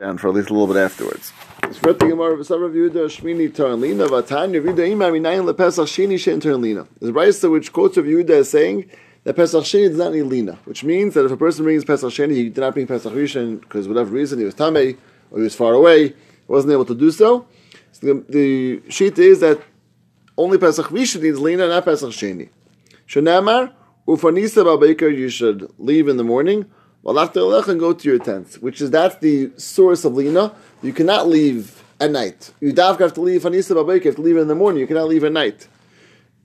down for at least a little bit afterwards. The Gemara of Yehuda Shmini Tarlina Vatanya Yehuda Imam Minayin LePesach Sheni Shen Tarlina. There's a which quotes of Yehuda as saying that Pesach Sheni does not need lina, which means that if a person brings Pesach Sheni, he did not bring Pesach Rishon because whatever reason he was tamei or he was far away, wasn't able to do so. So the, the sheet is that only Pesach Rishon needs lina, not Pesach Sheni. Shanamar Ufanisa Babaker, you should leave in the morning and go to your tent, which is that's the source of lina. You cannot leave at night. You have to leave Hanisa you have to leave in the morning, you cannot leave at night.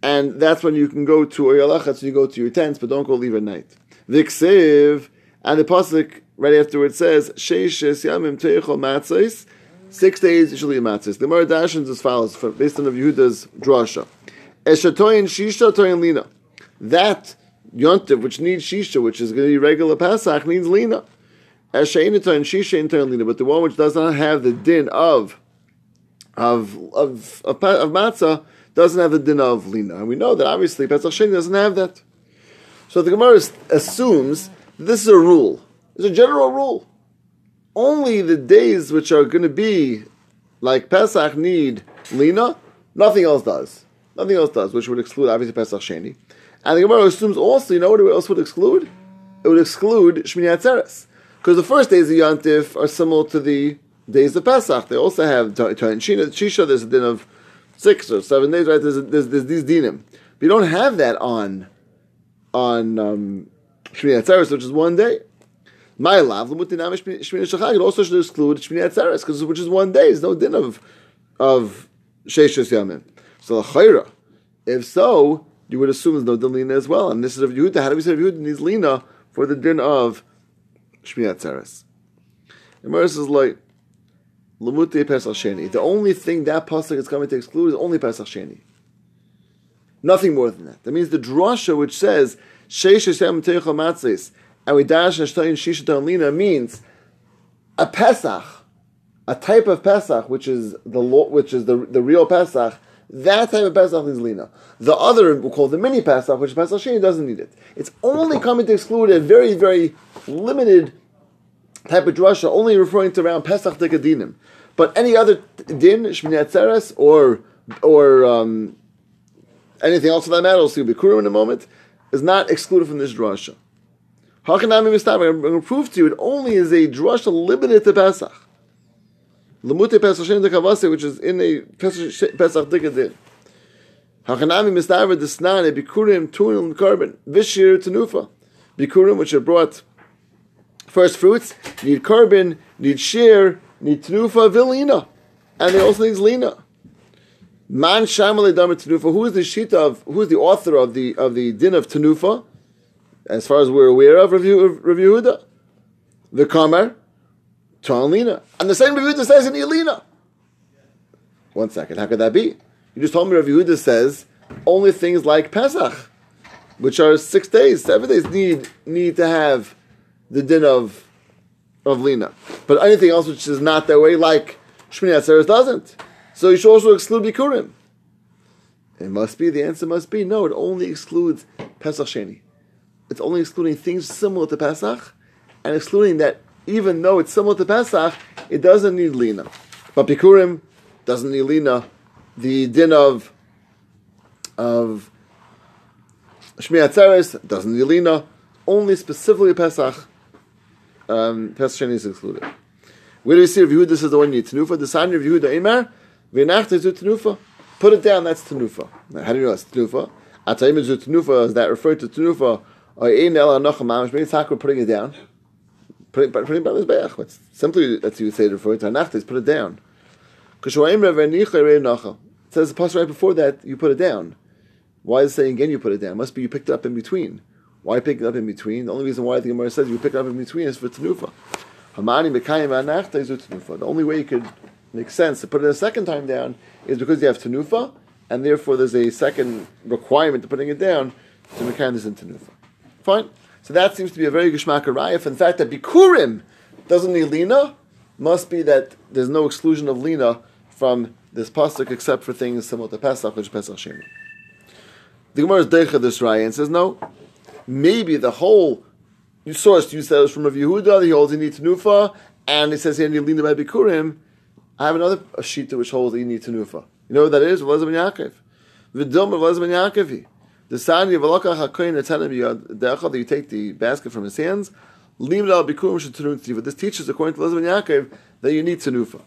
And that's when you can go to Oyalachat, so you go to your tents, but don't go leave at night. Viksiv, and the Pasuk right after it says, Sheish Yamim Teichol six days you should matzahs. The Gemara Dashins as follows, based on the Yehuda's drasha. Eshatoyin Shisha Toyin Lina. That Yontif, which needs Shisha, which is going to be regular Pesach, needs Lina. Eshainita and Shisha in Lina, but the one which does not have the din of of of of, of matzah doesn't have the din of Lina. And we know that obviously Pesach Sheni doesn't have that. So the Gemara assumes this is a rule. It's a general rule. Only the days which are going to be like Pesach need Lina, nothing else does. Nothing else does, which would exclude obviously Pesach Sheni. And the Gemara assumes also, you know what else would exclude? It would exclude Shmini Atzeres. Because the first days of Yantif are similar to the days of Pesach. They also have Shisha, there's a din of six or seven days, right? There's, there's, there's these dinim. But you don't have that on on um, Shmini Atzeres, which is one day. My love, Shmini it also should exclude Shmini Atzeres, because which is one day. There's no din of of Sheshus Yamim. So, if so, you would assume there's no din lina as well. And this is of Yehuda. How do we say Yehuda needs lina for the din of Shmini Atzeres? And Maris is like, Lamute Pesach Sheni. The only thing that pasuk is coming to exclude is only Pesach Sheni. Nothing more than that. That means the drasha which says Sheish Hashem Teichel Matzis and we dash Neshtayin Shishat Lina means a Pesach, a type of Pesach which is the which is the the real Pesach that type of Pesach is lina. The other, we'll call the mini Pesach, which Pesach Sheni doesn't need it. It's only coming to exclude a very, very limited type of drasha, only referring to around Pesach Dekadinim. But any other din, Shmini Atzeres, or or um, anything else for that matter, we'll see Bikurim in a moment, is not excluded from this drasha. Hakanami Mistab, I'm going to prove to you it only is a drasha limited to Pesach. Lemute Pesach Shem Dekavase, which is in a Pesach Dekadin. Hachanami Mistaver Desnane Bikurim Tunim Korban Vishir Tanufa. Bikurim, which are brought first fruits, need korban, need shear, need Tanufa Vilina. And they also need Lina. Man Shamale Damer Tanufa. Who is the sheet of, who is the author of the of the din of Tanufa? As far as we're aware of, review Huda. The Kamar, to. And the same Rav Yehuda says in Elina. One second, how could that be? You just told me Rav Yehuda says only things like Pesach, which are six days, seven days, need need to have the din of of Lina. But anything else which is not that way, like Shmini Atzeres doesn't. So you should also exclude Bikurim. It must be, the answer must be, no, it only excludes Pesach Sheni. It's only excluding things similar to Pesach, and excluding that even though it's similar to Pesach, it doesn't need lina. But Bikurim doesn't need lina. The din of of Shmi Atzeres doesn't need lina. Only specifically Pesach, um, Pesach is excluded. Where do we see Rav Yehuda says the one you need tenufa? The sign of Yehuda Eimer v'nachta is tenufa. Put it down. That's tenufa. How do you know that's tenufa? Atayim is tenufa. Is that referred to tenufa? Or ein el anocha mamish? Maybe it's putting it down putting, putting by Mizbeach. It's simply that you say referring to Hanachta put it down. It says the pasuk right before that you put it down. Why is it saying again you put it down? It must be you picked it up in between. Why pick it up in between? The only reason why the Gemara says you pick it up in between is for Tanufa. Is. The only way you could make sense to put it a second time down is because you have Tanufa, and therefore there's a second requirement to putting it down to Mekayim this in Tanufa. Fine. So that seems to be a very geshmak raya. In fact, that bikurim doesn't need lina must be that there's no exclusion of lina from this pasuk except for things similar to Pesach, which is Pesach Sheni. The Gemara is deicha this raya and says no. Maybe the whole source you said was from Rav Yehuda. He holds you need tenufa, and it says here Nilina by Bikurim, I have another shita which holds you need tenufa. You know what that is? Velez ben Yaakov. V'dom velez ben Yaakovi. The sani of that you take the basket from his hands. This teaches according to ben Yaakov that you need tenufa.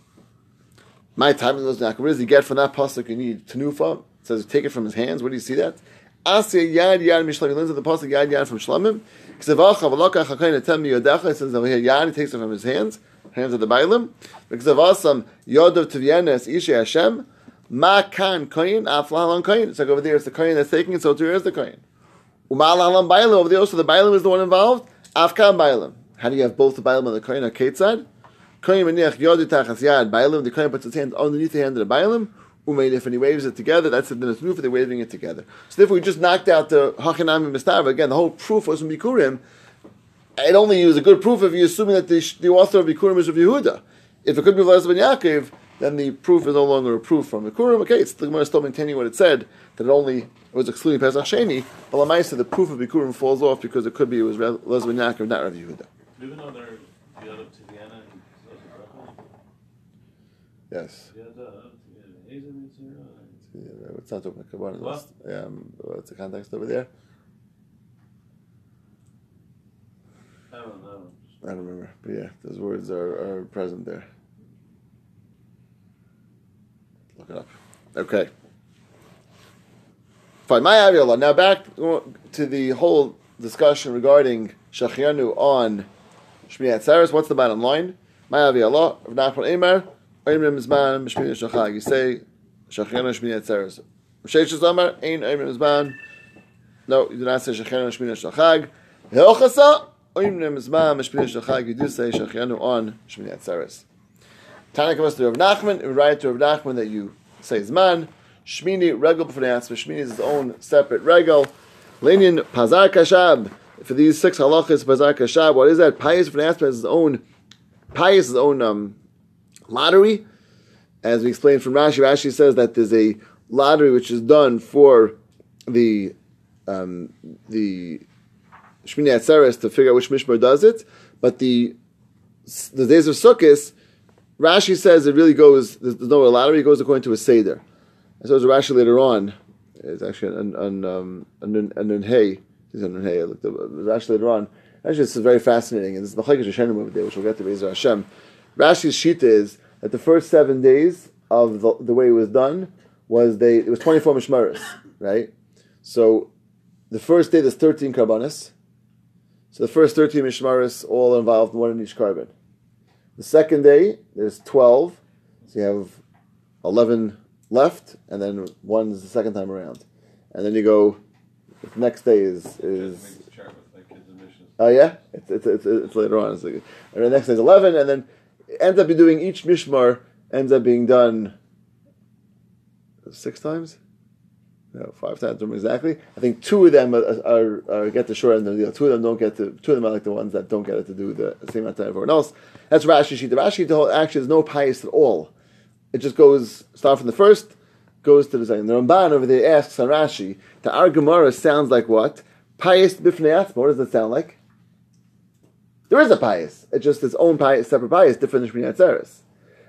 My time in ben Yaakov. What does he get from that pasuk? You need tenufa. It says take it from his hands. Where do you see that? Asya yad yad mishlam. He learns the pasuk yad yad from shlamim. Ksavacha v'laka hakoyin atanim yadecha. It says yad. He takes it from his hands hands of the Bailim. Because of Tivyanes Ishe Hashem, Ma Kan Koyin, Aflahalan Koyin. It's like over there, it's the Koyin that's taking it, so too is the Koyin. Umalahalan Bailim over there, so the Bailim is the one involved. Afkan Bailim. How do you have both the Bailim and the Koyin on side? Koyin Maniach Yodov Tachas Yad Bailim, the Koyin puts his hand underneath the hand of the Bailim. Umain, if he waves it together, that's it, then it's new for the waving it together. So therefore, we just knocked out the Hachanami Mistava. Again, the whole proof was from Bikurim it only was a good proof if you're assuming that the, the author of Bikurim is of Yehuda. If it could be Velez ben Yaakov, then the proof is no longer a proof from Bikurim. Okay, it's the Gemara still maintaining what it said, that it only was excluding Pesach Sheni, but Lamaisa, the proof of Bikurim falls off because it could be it was ben Yaakov, not Rav Yehuda. Even though they're the other to Vienna Yes. Yeah, it's not open Kabbalah. What? Um, what's the context over there? I don't know. I don't remember, but yeah, those words are, are present there. Look it up. Okay. Fine. My Aviola. Now back to the whole discussion regarding Shachianu on Shmini Atzeres. What's the bottom line? My Aviola. Rav Nachman Eimer. Eimer Mizman Shmini Shachag. You say Shachianu Shmini Atzeres. Sheish Zamar. Ein Eimer Mizman. No, you do not say Shachianu Shmini Shachag. Hilchasa Oimnim Zman Meshpini Shachag, you do say Shachianu on Shmini Atzeres. Tana comes to Rav Nachman, and write to Rav Nachman that you say Zman. Shmini regal the answer. Shmini is his own separate regal. Lenin Pazar Kashab. For these six halachas, Pazar Kashab, what is that? Pious answer has his own, Pious his own um, lottery. As we explained from Rashi, Rashi says that there's a lottery which is done for the um, the Shmini Atzeres to figure out which Mishmar does it, but the the days of Sukkot, Rashi says it really goes. There's no lottery; it goes according to a seder. And so, as Rashi later on, it's actually an an um, an hey. He's an hey. At Rashi later on. Actually, this is very fascinating, and this is the Chagish Hashem over there, which we'll get to Bezer Hashem. Rashi's shita is that the first seven days of the, the way it was done was they it was twenty four mishmaris, right? So the first day there's thirteen karbanis. So the first 13 Mishmaris all involved one in each korban. The second day, there's 12. So you have 11 left, and then one is the second time around. And then you go, the next day is. is Oh, yeah? It's, it's, it's, it's later on. It's like, and the next day is 11, and then ends up doing each Mishmar ends up being done six times? No, five times exactly. I think two of them are, are, are get the short end of the deal. Two of them don't get to. Two of them are like the ones that don't get it to do the, same amount of everyone else. That's Rashi. The Rashi actually there's no pious at all. It just goes start from the first, goes to the second. The Ramban over there asks on Rashi. The Ar Gemara sounds like what? Pious bifnei What does it sound like? There is a pious. It's just its own pious, separate pious, different than Shmini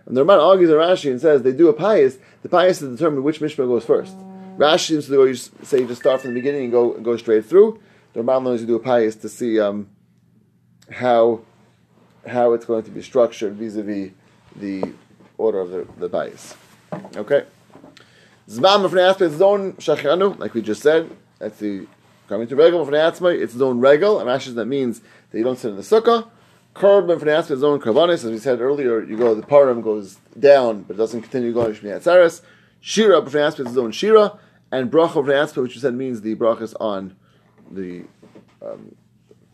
And the Ramban argues on Rashi and says they do a pious. The pious is determined which mishmah goes first. Rashi seems to you say you just start from the beginning and go go straight through. The Ramban learns to do a pious to see um, how how it's going to be structured vis-a-vis the order of the, the bias. Okay. Zman from aspect own shachanu, like we just said. That's the coming to regal from atzmai. It's own regal. And Rashi that means that you don't sit in the sukkah. Korban from aspect own karbanis. As we said earlier, you go the param goes down, but it doesn't continue going to shmiyat atzeres. Shira b'fnei aspect its own shira and bracha of which you said means the brachas on the um,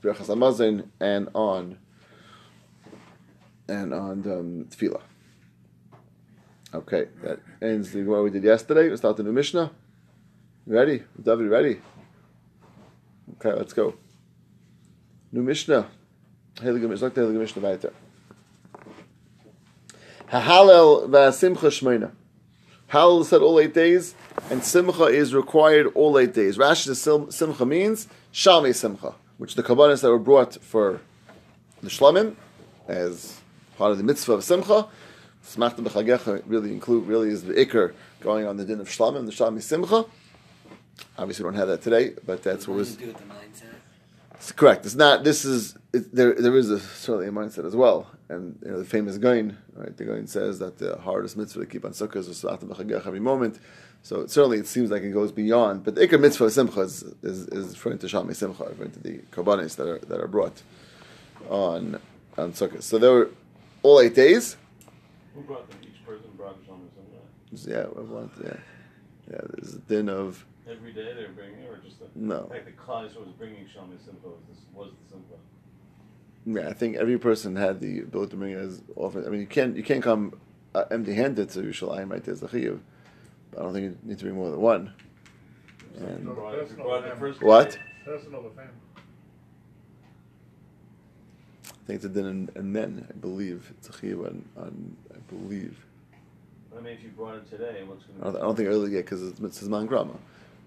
brachas and on and on um, tefillah. Okay, that ends the what we did yesterday. We start the new Mishnah. ready? David, ready? Okay, let's go. New Mishnah. Mishnah. Hahalel v'asimcha. Halal said all eight days, and Simcha is required all eight days. Rashi says Simcha means Shalmei Simcha, which the kabbanis that were brought for the Shlamim, as part of the mitzvah of Simcha. Smachta b'chagecha really include really is the ikr going on the din of Shlamim, the Shlamim Simcha. Obviously, we don't have that today, but that's what What was it's correct. It's not. This is it, there. There is a certainly a mindset as well, and you know the famous Gaon, right? The Gaon says that the hardest mitzvah to keep on sukkahs is b'chagecha every moment. So it, certainly, it seems like it goes beyond. But the ikr mitzvah of Simcha is, is, is referring to Shlamim Simcha, referring to the korbanos that are that are brought on on sukkahs. So there were all eight days. Who brought them? Each person brought Shlomo Simcha. Yeah, want, yeah, yeah. There's a din of Every day they were bringing it, or just the No. In fact, the class was bringing Shlomo Simcha was, this, was the Simcha. yeah. I think every person had the ability to bring it as often. I mean, you can't you can't come uh, empty-handed to Yerushalayim, right? There's the chiyuv. But I don't think you need to bring more than one. And Who brought, it- who brought it the first What? day? Personal offense. I think it's a din and, and men. I believe it's a chiyuv on, on I believe. I mean, if you brought it today, what's going I to don't, I don't think early yet because it's mitzvahs man grama,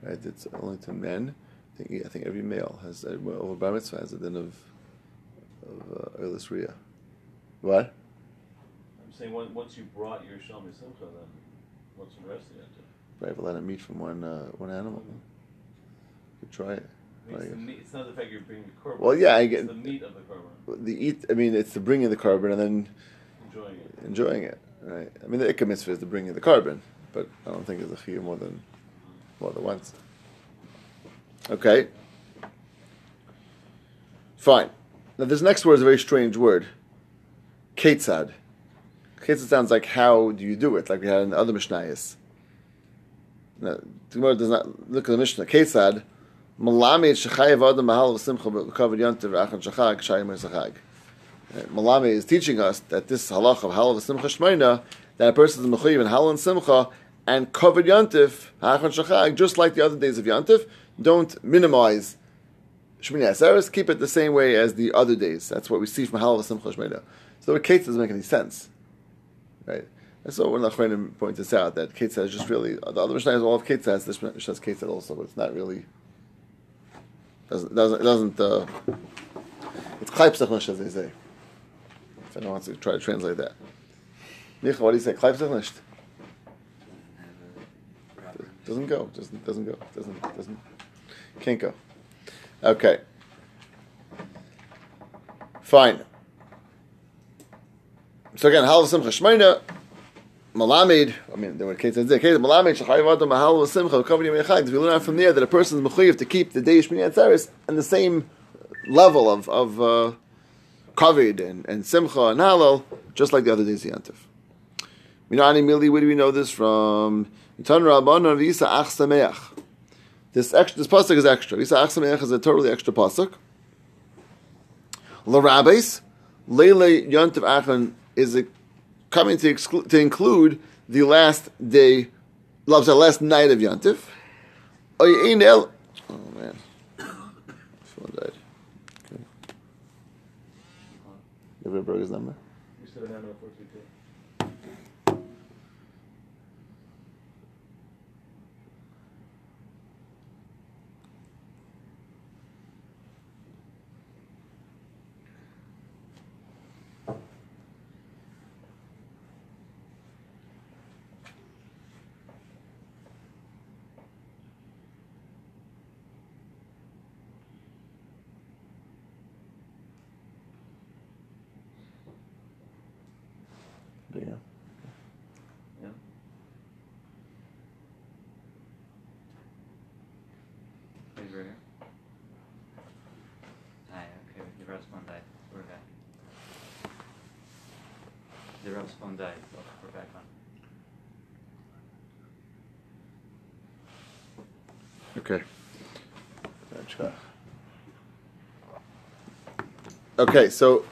right? It's only to men. I think I think every male has a, over bar mitzvah has a din of of uh, riyah. What? I'm saying once, once you brought your Shlomo Simcha, then what's the rest of it? Right, but let it meat from one uh, one animal. You could try it. I mean, it's, the meat, it's not the fact you're bringing the korban. Well, yeah, I it's get- the meat of the korban. The eat. I mean, it's the bringing the korban and then enjoying it. enjoying it. Right. I mean, the ikka mitzvah is the bringing the korban, but I don't think it's a chiyuv more than more than once. Okay. Fine. Now, this next word is a very strange word. Ketzad. Ketzad sounds like how do you do it, like we had in the other Mishnayos. Now, the Gemara does not look at the Mishnah. Ketzad. Malamid shechayev adam mahal v'simcha v'achan shachag shayim. Malame is teaching us that this halach of halal v'simcha shmeina, that a person is mechuyev in halal and simcha and covered yantif just like the other days of yantif. Don't minimize shmini aseres. Keep it the same way as the other days. That's what we see from halal v'simcha shmeina. So the Kate doesn't make any sense, right? And so when Lachrenim points this out, that Kate says just really the other Mishnah is all of Kate says. This Mishnah says Kate also, but it's not really doesn't doesn't it doesn't. Uh, it's Kleipsach as they say. If anyone wants to try to translate that. Micha, what do you say? Kleipsach. Doesn't go. Doesn't doesn't go. Doesn't doesn't can't go. Okay. Fine. So again, halal simcha shmeina, malamid. I mean, there were cases there. Cases malamid shachayiv adam halal simcha covered yom. We learn out from there that a person is mechuyev to keep the day shmini atzeres and the same level of of uh, and, and simcha and halal, just like the other days of yantif. Minani mili, where do we know this from? This extra, this pasuk is extra. V'isa ach sameach is a totally extra pasuk. L'rabes, leile yantiv achan is a, coming to, exclu- to include the last day, loves the last night of el- Oh man, phone died. Okay. You ever broke his number? You said 90422. Yeah. Yeah. He's right here. Hi, okay, the Rob's phone died. We're back. Back on. Okay. Okay, so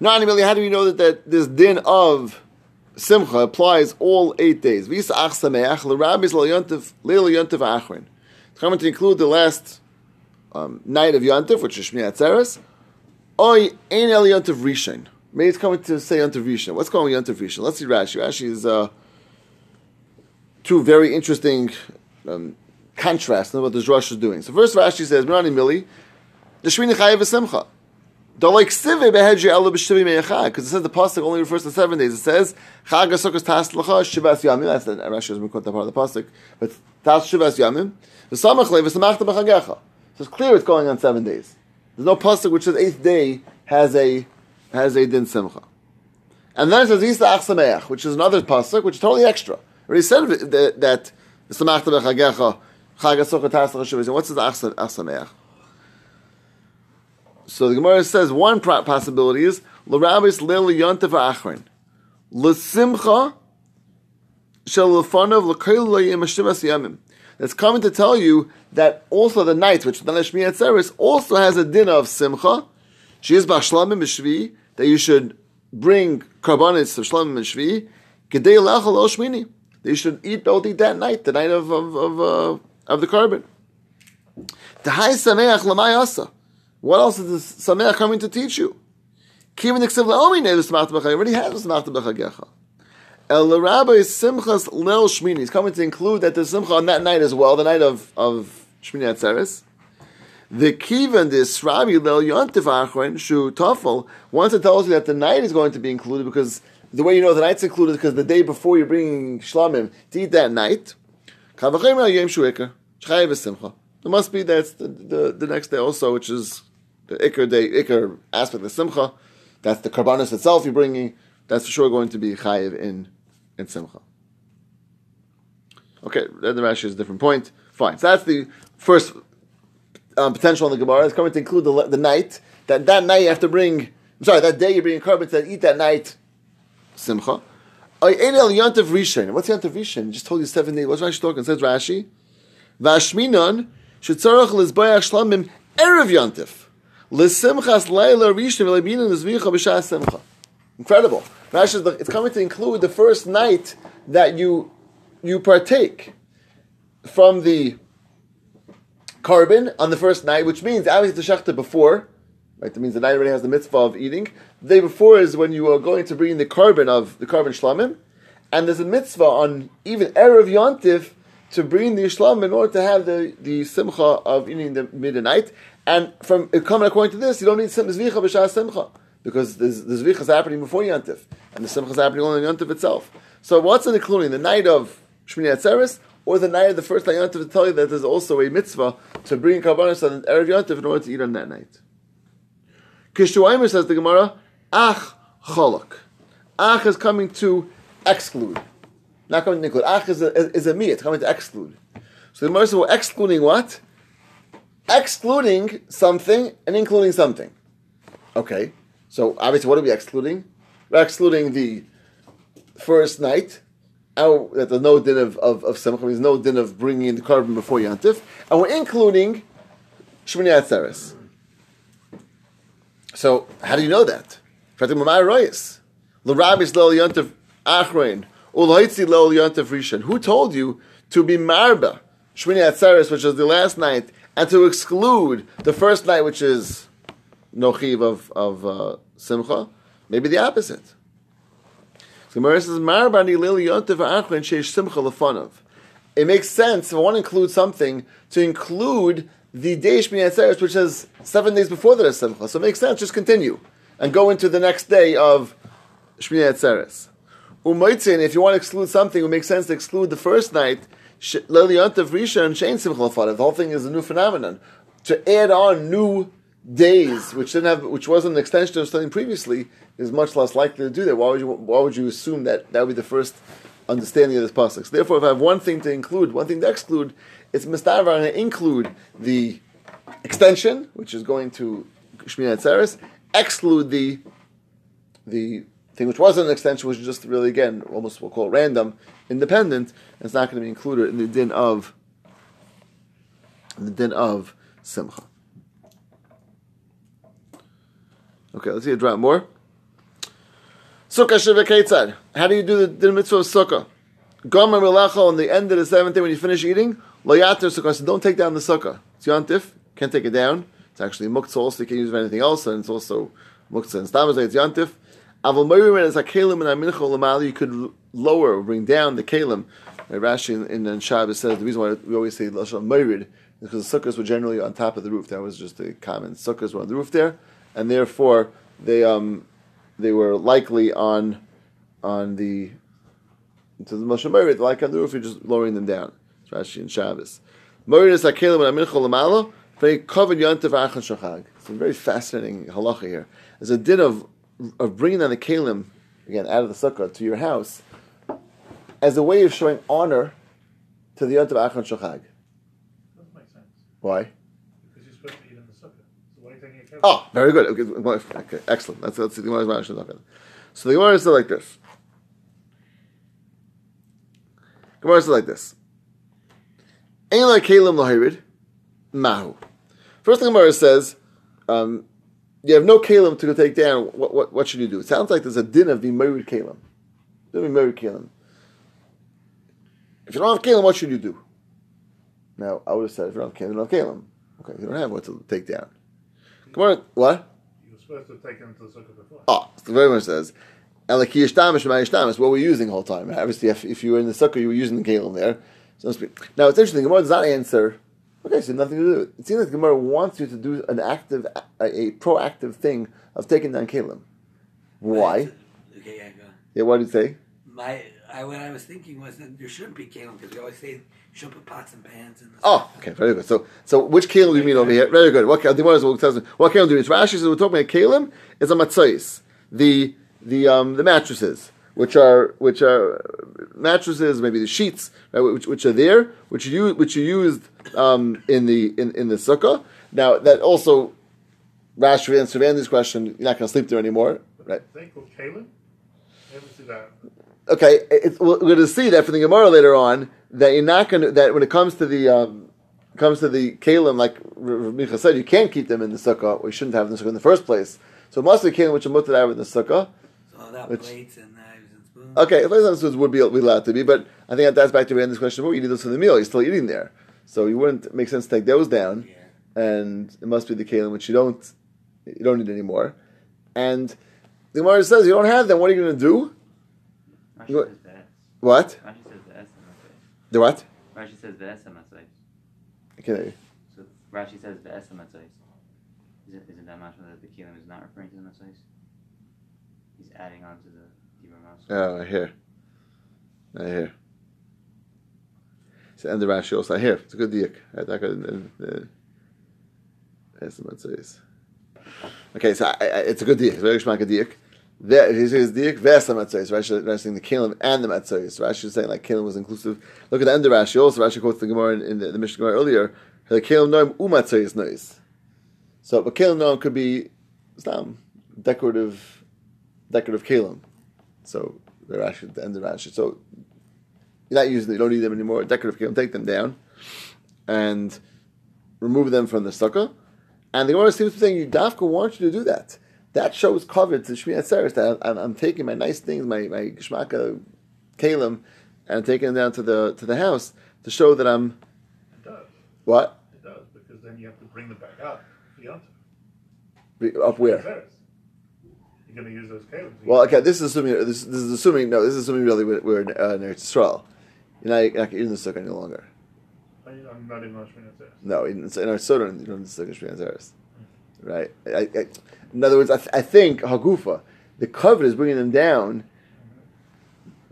not Mili, how do we know that, that this din of Simcha applies all eight days? Visa ach achrin. It's coming to include the last um, night of Yontif, which is Shmini Atzeres. Oy ein el Rishon. Maybe it's coming to say Yontiv Rishon. What's going on Yontiv Rishon? Let's see Rashi. Rashi is uh, two very interesting um, contrasts in what the Rosh is doing. So first Rashi says, Mirani Mili, the Shmini Chayev is Simcha. The like sivi b'shtivi meichag because it says the pasuk only refers to seven days. It says chag sukkos tas l'cha shivas yamim. That's the Rashi doesn't quote that part of the pasuk, but tas shivas yamim. V'samach le v'samachta b'chagecha. So it's clear it's going on seven days. There's no pasuk which says eighth day has a has a din simcha. And then it says Isa Achsameach, which is another pasuk, which is totally extra. Already said that that Samachta Bechagecha Chag Asucha Tas L'Chashuvas. What's the Achsameach? So the Gemara says one possibility is L'Rabis Leil Yontav Achrin L'Simcha Shel L'Fanav L'Koil L'Yim Hashivas Yamim. That's coming to tell you that also the night, which the Neshmi Atzeres, also has a din of Simcha. She is Bashlamim B'Shvi, that you should bring karbanis of shlamim and shvi, gedei lachal o shmini. They should eat both eat that night, the night of of of, uh, of the korban. Tahai sameach lamay asa. What else is the sameach coming to teach you? Kivin iksev laomi ne l'smachta b'chag. Already has smachta b'chagecha. El rabbi simchas lel shmini. He's coming to include that the simcha on that night as well, the night of of shmini atzeres. The kivan this Rabbi Lel Yontif Achron Shu Tafel wants to tell us that the night is going to be included because the way you know the night's included is because the day before you're bringing shlamim to eat that night. There must be that's the, the, the next day also, which is the ikar day ikar aspect of simcha. That's the karbanis itself you're bringing. That's for sure going to be chayiv in in simcha. Okay, then the Rashi is a different point. Fine. So that's the first um, potential in the Gemara. It's coming to include the, the night. That that night you have to bring. I'm sorry, that day you bring korban to eat that night. Simcha. What's the Yantav Rishon? Just told you seven days. What's Rashi talking? It says Rashi. Vashminon shetzarach lizbayach shlamim erev Yantif. L'simchas laila rishon v'lebinim l'zvicha b'shas simcha. Incredible. Rashi, it's coming to include the first night that you you partake from the korban on the first night, which means obviously the shechta before, right? That means the night already has the mitzvah of eating. The day before is when you are going to bring the korban of the korban shlamim, and there's a mitzvah on even erev yontif to bring the shlamim in order to have the, the simcha of eating the midnight. And from coming according to this, you don't need zvicha b'shas simcha because the, the zvicha is happening before yontif, and the simcha is happening only on yontif itself. So what's the including the night of Shmini Atzeres or the night of the first night Yontif to tell you that there's also a mitzvah to bring karbanos on the Erev Yontif in order to eat on that night. Kishuaimer says the Gemara, Ach cholok. Ach is coming to exclude. Not coming to include. Ach is a, is a me, it's coming to exclude. So the Gemara says, well, excluding what? Excluding something and including something. Okay. So obviously, what are we excluding? We're excluding the first night our, that there's no din of, of, of Simcha, there's no din of bringing in the korban before Yantif, and we're including Shmini Atzeres. So, how do you know that? Who told you to be marba Shmini Atzeres, which is the last night, and to exclude the first night, which is Nochiv of, of uh, Simcha? Maybe the opposite. It makes sense if I want to include something to include the day Shmini Atzeres, which is seven days before the simcha. So it makes sense. Just continue and go into the next day of Shmini Atzeres. Umoitzin, if you want to exclude something, it makes sense to exclude the first night. Lili risha and shein simcha. The whole thing is a new phenomenon. To add on new days, which didn't have, which wasn't an extension of something previously, is much less likely to do that. Why would you? Why would you assume that that would be the first understanding of this pasuk? So therefore, if I have one thing to include, one thing to exclude, it's mistavar to include the extension, which is going to Shmini Atzeres, exclude the the thing which wasn't an extension, which is just really again almost we'll call it random, independent. And it's not going to be included in the din of in the din of simcha. Okay, let's see a drop more. Sukkah Shiva Ketzad. How do you do the, the mitzvah of Sukkah? Gomer Melacha on the end of the seventh day when you finish eating, Loyater Sukkah. So don't take down the Sukkah. It's Yantif. Can't take it down. It's actually Muktzah also. You can use it for anything else. And it's also Muktzah and Stamazay. It's Yantif. Meir is a Kalim and Amincha Lamali. You could lower or bring down the Kalim. Rashi in, in Shabbos says the reason why we always say Lashon is because the sukkahs were generally on top of the roof. That was just a common. Sukkahs were on the roof there and therefore they um they were likely on on the to the Moshe Merid, like on the roof, you're just lowering them down. It's Rashi and Shabbos. Merid is Hakelim and Aminchol Lamalo, very covered Yontav Achan Shachag. It's a very fascinating halacha here. There's a din of of bringing down the Kalim, again, out of the sukkah to your house, as a way of showing honor to the Yontav Achan Shachag. Doesn't make sense. Why? Because you're supposed to eat in the sukkah. So why are you taking a kevin? Oh, very good. Okay, okay, excellent. That's that's the Gemara's talking. So the Gemara said like this. Gemara said like this. Ein la kalim lahirid mahu. First thing Gemara says, um, you have no kalim to take down. What, what what should you do? It sounds like there's a din of being married kalim. Don't be married kalim. If you don't have kalim, what should you do? Now I would have said if you don't have kalim, you don't have kalim. Okay, you don't have what to take down. Gemara, what? You were supposed to have taken it to the sukkah before. Oh, so the very much says, "Elaki yishtamish ma'yishtamish." What were you using the whole time? Obviously, if, if you were in the sukkah, you were using the kalim there. So to speak. Now it's interesting. Gemara does not answer. Okay, so nothing to do. with it. It seems like Gemara wants you to do an active, a, a proactive thing of taking down kalim. Why? Okay, yeah, go. Yeah, what did you say? My, I, what I was thinking was that there shouldn't be kelim because we always say you shouldn't put pots and pans in the. Oh, okay, very good. So, so which kelim do you mean over here? Very good. What the Gemara is- tells me what kalim do you mean? So Rashi says we're talking about kelim is a matzais, the the um the mattresses, which are which are mattresses, maybe the sheets, right, which, which are there, which you which you used um in the in, in the sukkah. Now that also Rashi answered Andy's question. You're not going to sleep there anymore, right? They called Kalim? Never see that. Okay, it's, we're going to see that from the Gemara later on that you're not going to that when it comes to the um, comes to the kalim, like Micha said, you can't keep them in the sukkah. We shouldn't have them in the sukkah in the first place. So it must be kalim which are mutter out in the sukkah. So without Which- plates and knives and spoons. Okay, if those answers would be, be allowed to be, but I think that that's back to Randy's question. Well, you need those for the meal. You're still eating there, so you wouldn't make sense to take those down. Yeah. And it must be the kalim which you don't you don't need anymore. And the Gemara says you don't have them. What are you going to do? Rashi What? says the S. What? Rashi says the S in the what? Rashi says the S in. Okay. So Rashi says the S in. Isn't, isn't that mashma that the kelim is not referring to the size? He's adding on to the Dibra Mas. Oh, I hear. I hear. So and the Rashi also I hear. It's a good diak. Right, that could, what says. Okay, so I, I, it's a good diak. It's very shmak diak. There, he says diak ves matzos. Rashi Rashi saying the kelim and the matzos. Rashi is saying like kelim was inclusive. Look at the end of Rashi. Also, Rashi quotes the Gemara in, in the, the Mishnah Gemara earlier. The kelim noim umatzos nois. So, but kelim noim could be Islam decorative, decorative kelim. So the Rashi the end of Rashi. So you're not using you don't need them anymore. Decorative kelim, take them down and remove them from the sukkah. And the Gemara seems to be saying, you Dafka wants you to do that. That shows covered to Shmi Atzeres that I'm, I'm taking my nice things, my my geshmaka kalim, and I'm taking them down to the to the house to show that I'm It does. what It does, because then you have to bring them back up. Be- up where. You're going to use those Kalins. Well, okay, this is assuming this, this is assuming no, this is assuming really we're, we're in, uh, in Eretz Yisrael. You're not, you're not in the sukkah any longer. I'm not on Shmini No, in, in our soda, you don't need to take a Zeres. Right? I, I, in other words, I, th- I think Hagufa, the covet is bringing them down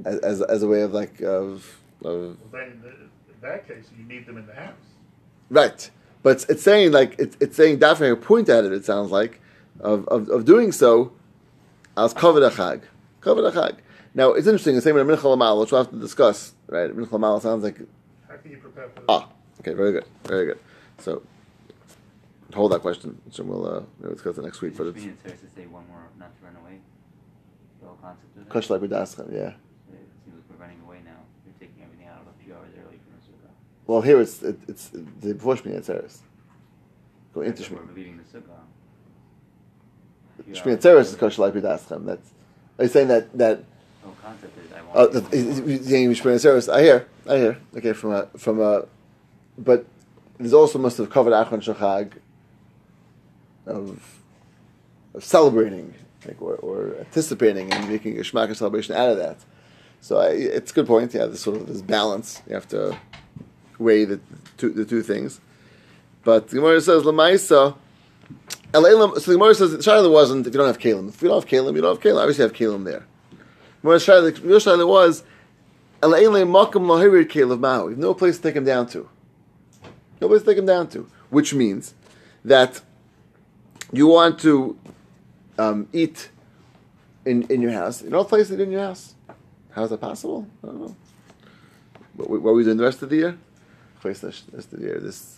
as, as, as a way of like of, of Well, then in, the, in that case, you need them in the house. right. But it's, it's saying like it's, it's saying definitely a point at it. It sounds like of, of, of doing so as covet achag, covet achag. Now it's interesting. The same in Minchal Amal, which we'll have to discuss. Right? Minchal Amal sounds like How can you prepare for Ah, okay, very good, very good. So, hold that question, which we'll uh, we'll discuss it next week. But it's Atzeres to say one more, not to run away. The whole concept of it. Kush like B'daschem, yeah. It seems like we're running away now. You're taking everything out a few hours early from the sukkah. Well, here it's it, it's the before Shmini Atzeres. Go into Shmini. We're leaving the sukkah. Shmini Atzeres is. Kush like B'daschem. That's are you saying that that The whole concept is I want. uh, is- is- Shmini Atzeres? I hear, I hear. Okay, from a from a, but there's also must have covered Achron Shachag of of celebrating like, or, or anticipating and making a Shmaka celebration out of that. So I, it's a good point. Yeah, this sort of this balance. You have to weigh the two, the two things. But the Gemara says Eleilam, so the Gemara says the Shaila wasn't if you don't have Kalim. If you don't have Kalim, you don't have Kalim. Obviously, you have Kalim there. Whereas Shaila, the real Shaila was Mahu. No place to take him down to. No place to take him down to. Which means that you want to um, eat in, in your house. You don't place it in your house. How is that possible? I don't know. What, what are we doing the rest of the year? Place the rest of the year. This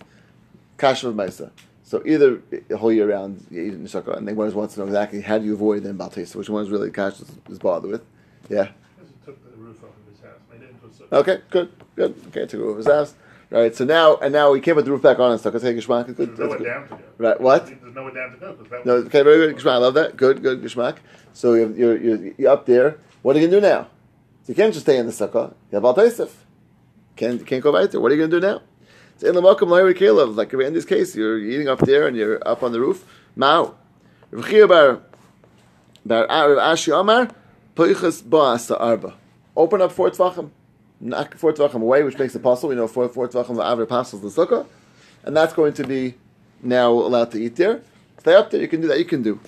kasha of Maisa. So either the whole year round you eat in sukkah, and then one wants to know exactly how do you avoid then baltesa, which one is really kasha is, is bothered with. Yeah. Because he took the roof off of his house, made it into a sukkah. Okay. Good. Good. Okay. Took over his house. Right. So now and now we can't put the roof back on and stuff. Okay. Gishmak. Good. There's nowhere good. down to go. Right. What? There's nowhere down to go. that No, okay, very good. Gishmak, I love that. Good, good, Gishmak. So you're, you're, you're, you're up there. What are you going to do now? So you can't just stay in the sukkah. You have Al Taisif. Can't, can't go right there. What are you going to do now? It's in the Malkum Lahiri Kalev. Like in this case, you're eating up there and you're up on the roof. Mao. Bar, Ashi Amar, Poichas Ba'asa Arba. Open up four tvachim. Knock four tvachim away, which makes it possible. We know four, four tvachim the apostles the sukkah. And that's going to be now allowed to eat there. Stay up there. You can do that. You can do.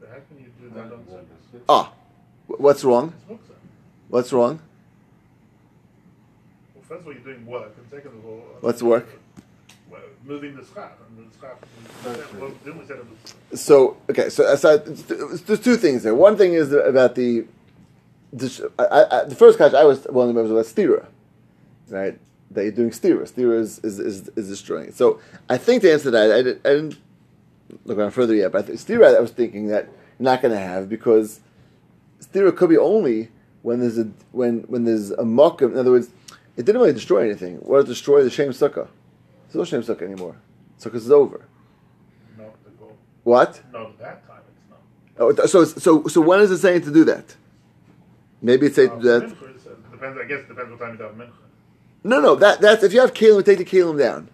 You do that on sukkahs? Ah, what's wrong? What's wrong? Well, first of all, you're doing work, and second of all, uh, What's work? Well, moving the schach, and the schach. Well, then we said it was So okay, so aside, there's two things there. One thing is about the, the, I, I, the first catch I was one well remember was about stira, right? That you're doing stira. Stira is, is, is, is destroying it. So I think the answer to that I, did, I didn't look around further yet, but I stira I was thinking that you're not going to have because stira could be only when there's a when when there's a muck. In other words, it didn't really destroy anything. What it destroyed the shame sukkah. There's no shame sukkah anymore. Sukkah is over. the. What? Not that time, it's not. Oh, so so so when is it saying to do that? Maybe it's to Uh, that. uh, depends, I guess it depends what time you have mincha. No, no, that that's if you have kalim, take the kalim down.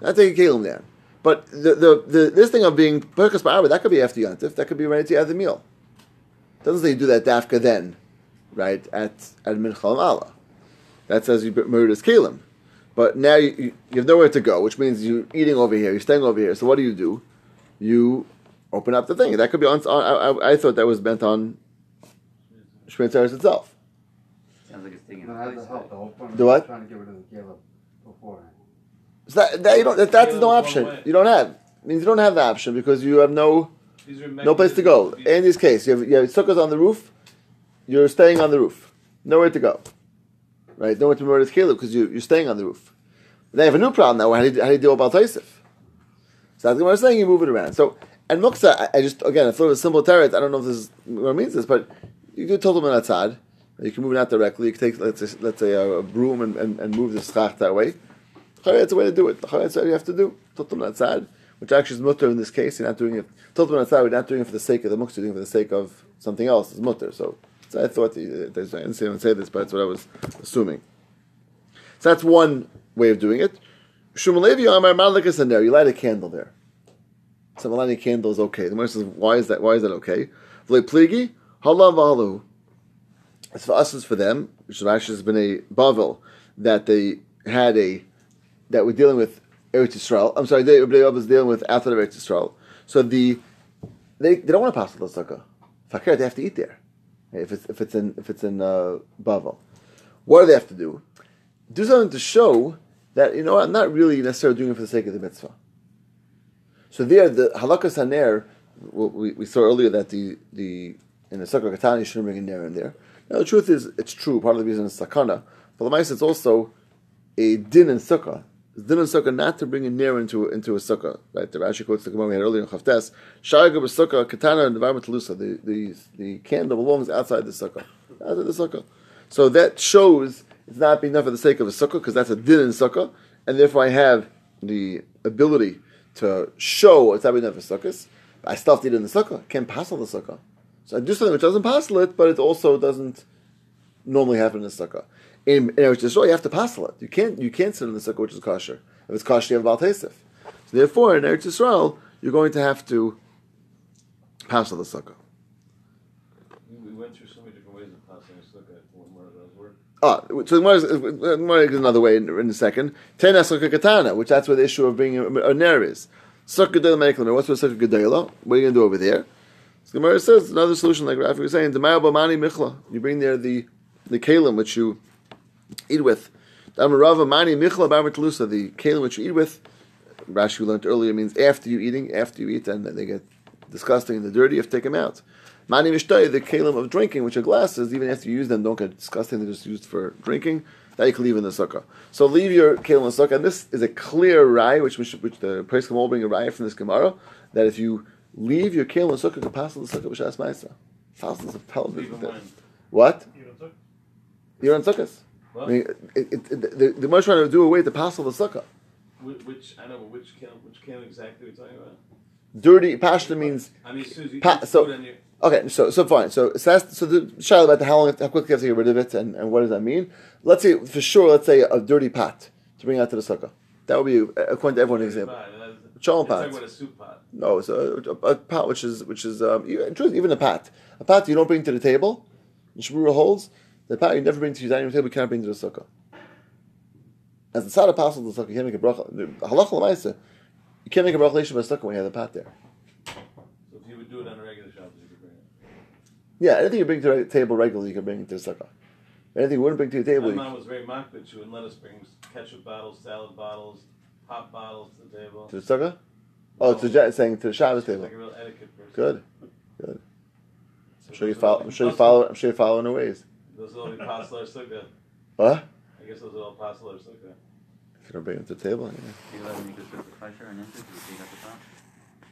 Not take the kalim down. But the, the, the this thing of being perkas ba'arba, that could be after yontif. That could be right to have the meal. doesn't say you do that dafka then, right at at mincha Allah. That says you murder his kalim. But now you, you, you have nowhere to go, which means you're eating over here, you're staying over here. So what do you do? You open up the thing. That could be on. on I, I, I thought that was meant on Shmini Atzeres itself. Sounds like it's taking No, the that's place. the help. The whole point Do of what? trying to get rid of the Caleb beforehand. So that, that you don't. That, that's no option. You don't have. It means you don't have the option because you have no no place to go. In this case, you have, you have sukkahs on the roof. You're staying on the roof. Nowhere to go. Right? Nowhere to murder Caleb because you, you're staying on the roof. They have a new problem now. How do you, how do you deal with Baltaisif? So that's what I'm saying. You move it around. So and muksa, I, I just again I thought it was a simple teretz. I don't know if this is what it means this, but you do total outside. You can move it out directly. You can take let's say, let's say a, broom and, and, and move the schach that way. That's a way to do it. That's what you have to do. Total outside, which actually is mutter in this case. You're not doing it. Total outside. We're not doing it for the sake of the. You're doing it for the sake of something else. It's mutter. So, so I thought the, I didn't say, I say this, but that's what I was assuming. So that's one way of doing it. Shumalevi Amar Malikas in there. You light a candle there. So lighting a candle is okay. The Gemara says, why is that? Why is that okay? V'le pligi halav alu. It's for us, it's for them. Actually has been a bavel that they had a that we're dealing with Eretz Yisrael. I'm sorry, they, they was dealing with outside of Eretz Yisrael. So the they, they don't want to pass the sukkah. Fakir, they have to eat there. If it's if it's in if it's in uh, Bavel, what do they have to do? Do something to show that you know I'm not really necessarily doing it for the sake of the mitzvah. So there, the halakas haner, we, we saw earlier that the the in the sukkah katana you shouldn't bring a ner in there. Now the truth is, it's true. Part of the reason is sakana, but the mice it's also a din in sukkah. It's din in sukkah not to bring a ner into into a sukkah. Right? The Rashi quotes the Gemara we had earlier in Chavtes. Sharaga b'sukkah katana and lusa. The the the candle belongs outside the sukkah. Outside the sukkah. So that shows it's not being done for the sake of a sukkah because that's a din in sukkah, and therefore I have the ability to show it's not done for sukkahs. I eat it in the sukkah. Can't passel the sukkah. So I do something which doesn't passel it, but it also doesn't normally happen in the sukkah. In, in Eretz Yisrael, you have to passel it. You can't you can't sit in the sukkah which is kosher. If it's kosher, you have Tesef. So therefore, in Eretz Yisrael, you're going to have to passel the sukkah. We we went through so many different ways of passing a sukkah. What more of those? Ah, so the Gemara is- the another way in, in a second. Ten sukkah katana, which that's where the issue of being a, a ner is. Suck Gedela. What's with Suck Gedela? What are you going to do over there? So Gemara says another solution, like Rafi was saying, Bamani Michla. You bring there the the kalim which you eat with. Damarava Mani Michla Barmatalusa, the kalim which you eat with. Rashi we learned earlier means after you eating, after you eat, and they get disgusting and the dirty, you have to take them out. Mani Mishtay, the kalim of drinking, which are glasses, even after you use them, don't get disgusting, they're just used for drinking. That you can leave in the sukkah. So leave your kalim in the sukkah, and this is a clear rye, which, which, which the priest can all bring a rye from this Gemara, that if you leave your kalim in sukkah, you can pass the sukkah b'shas ma'isa. Thousands of television. Even there. What? You know, so- You're on sukkahs. I mean, it, it, it, the, the Gemara's trying to do away with the passel of the sukkah. which, which, I know, but which can, which can exactly are we talking about? Dirty pashta means I mean, as soon as you Pa- eat so- food and okay. So so fine. So so, that's, so the shadow about the how long, how quickly you have to get rid of it, and, and what does that mean? Let's say for sure, let's say a dirty pot to bring out to the sukkah. That would be according to everyone an example. Fine, that's- Shalom you're pot. talking a soup pot. No, it's a, a, pot which is which is um, even, truth, even a pot. A pot you don't bring to the table. Shmura holds the pot you never bring to your dining room table. You can't bring to the sukkah. As the side of possible to the sukkah, you can't make a bracha. The Halacha l'maisa, you can't make a bracha by sukkah when you have the pot there. So if you would do it on a regular Shabbos, you could bring it. Yeah, anything you bring to the table regularly, you can bring to the sukkah. Anything you wouldn't bring to the table, My you, mom was very mocked that she wouldn't let us bring ketchup bottles, salad bottles, pop bottles to the table. to the sukkah. Oh, to the, saying to the Shabbos She table. like a real etiquette person. Good, good. So I'm sure you follow. I'm sure you the- follow. I'm sure you follow in her ways. Those are all the apostle sukkah. What? I guess those are all apostle sukkah. If you don't bring it to the table, yeah. Do you let them make a super pressure and interest? Do you take out the top?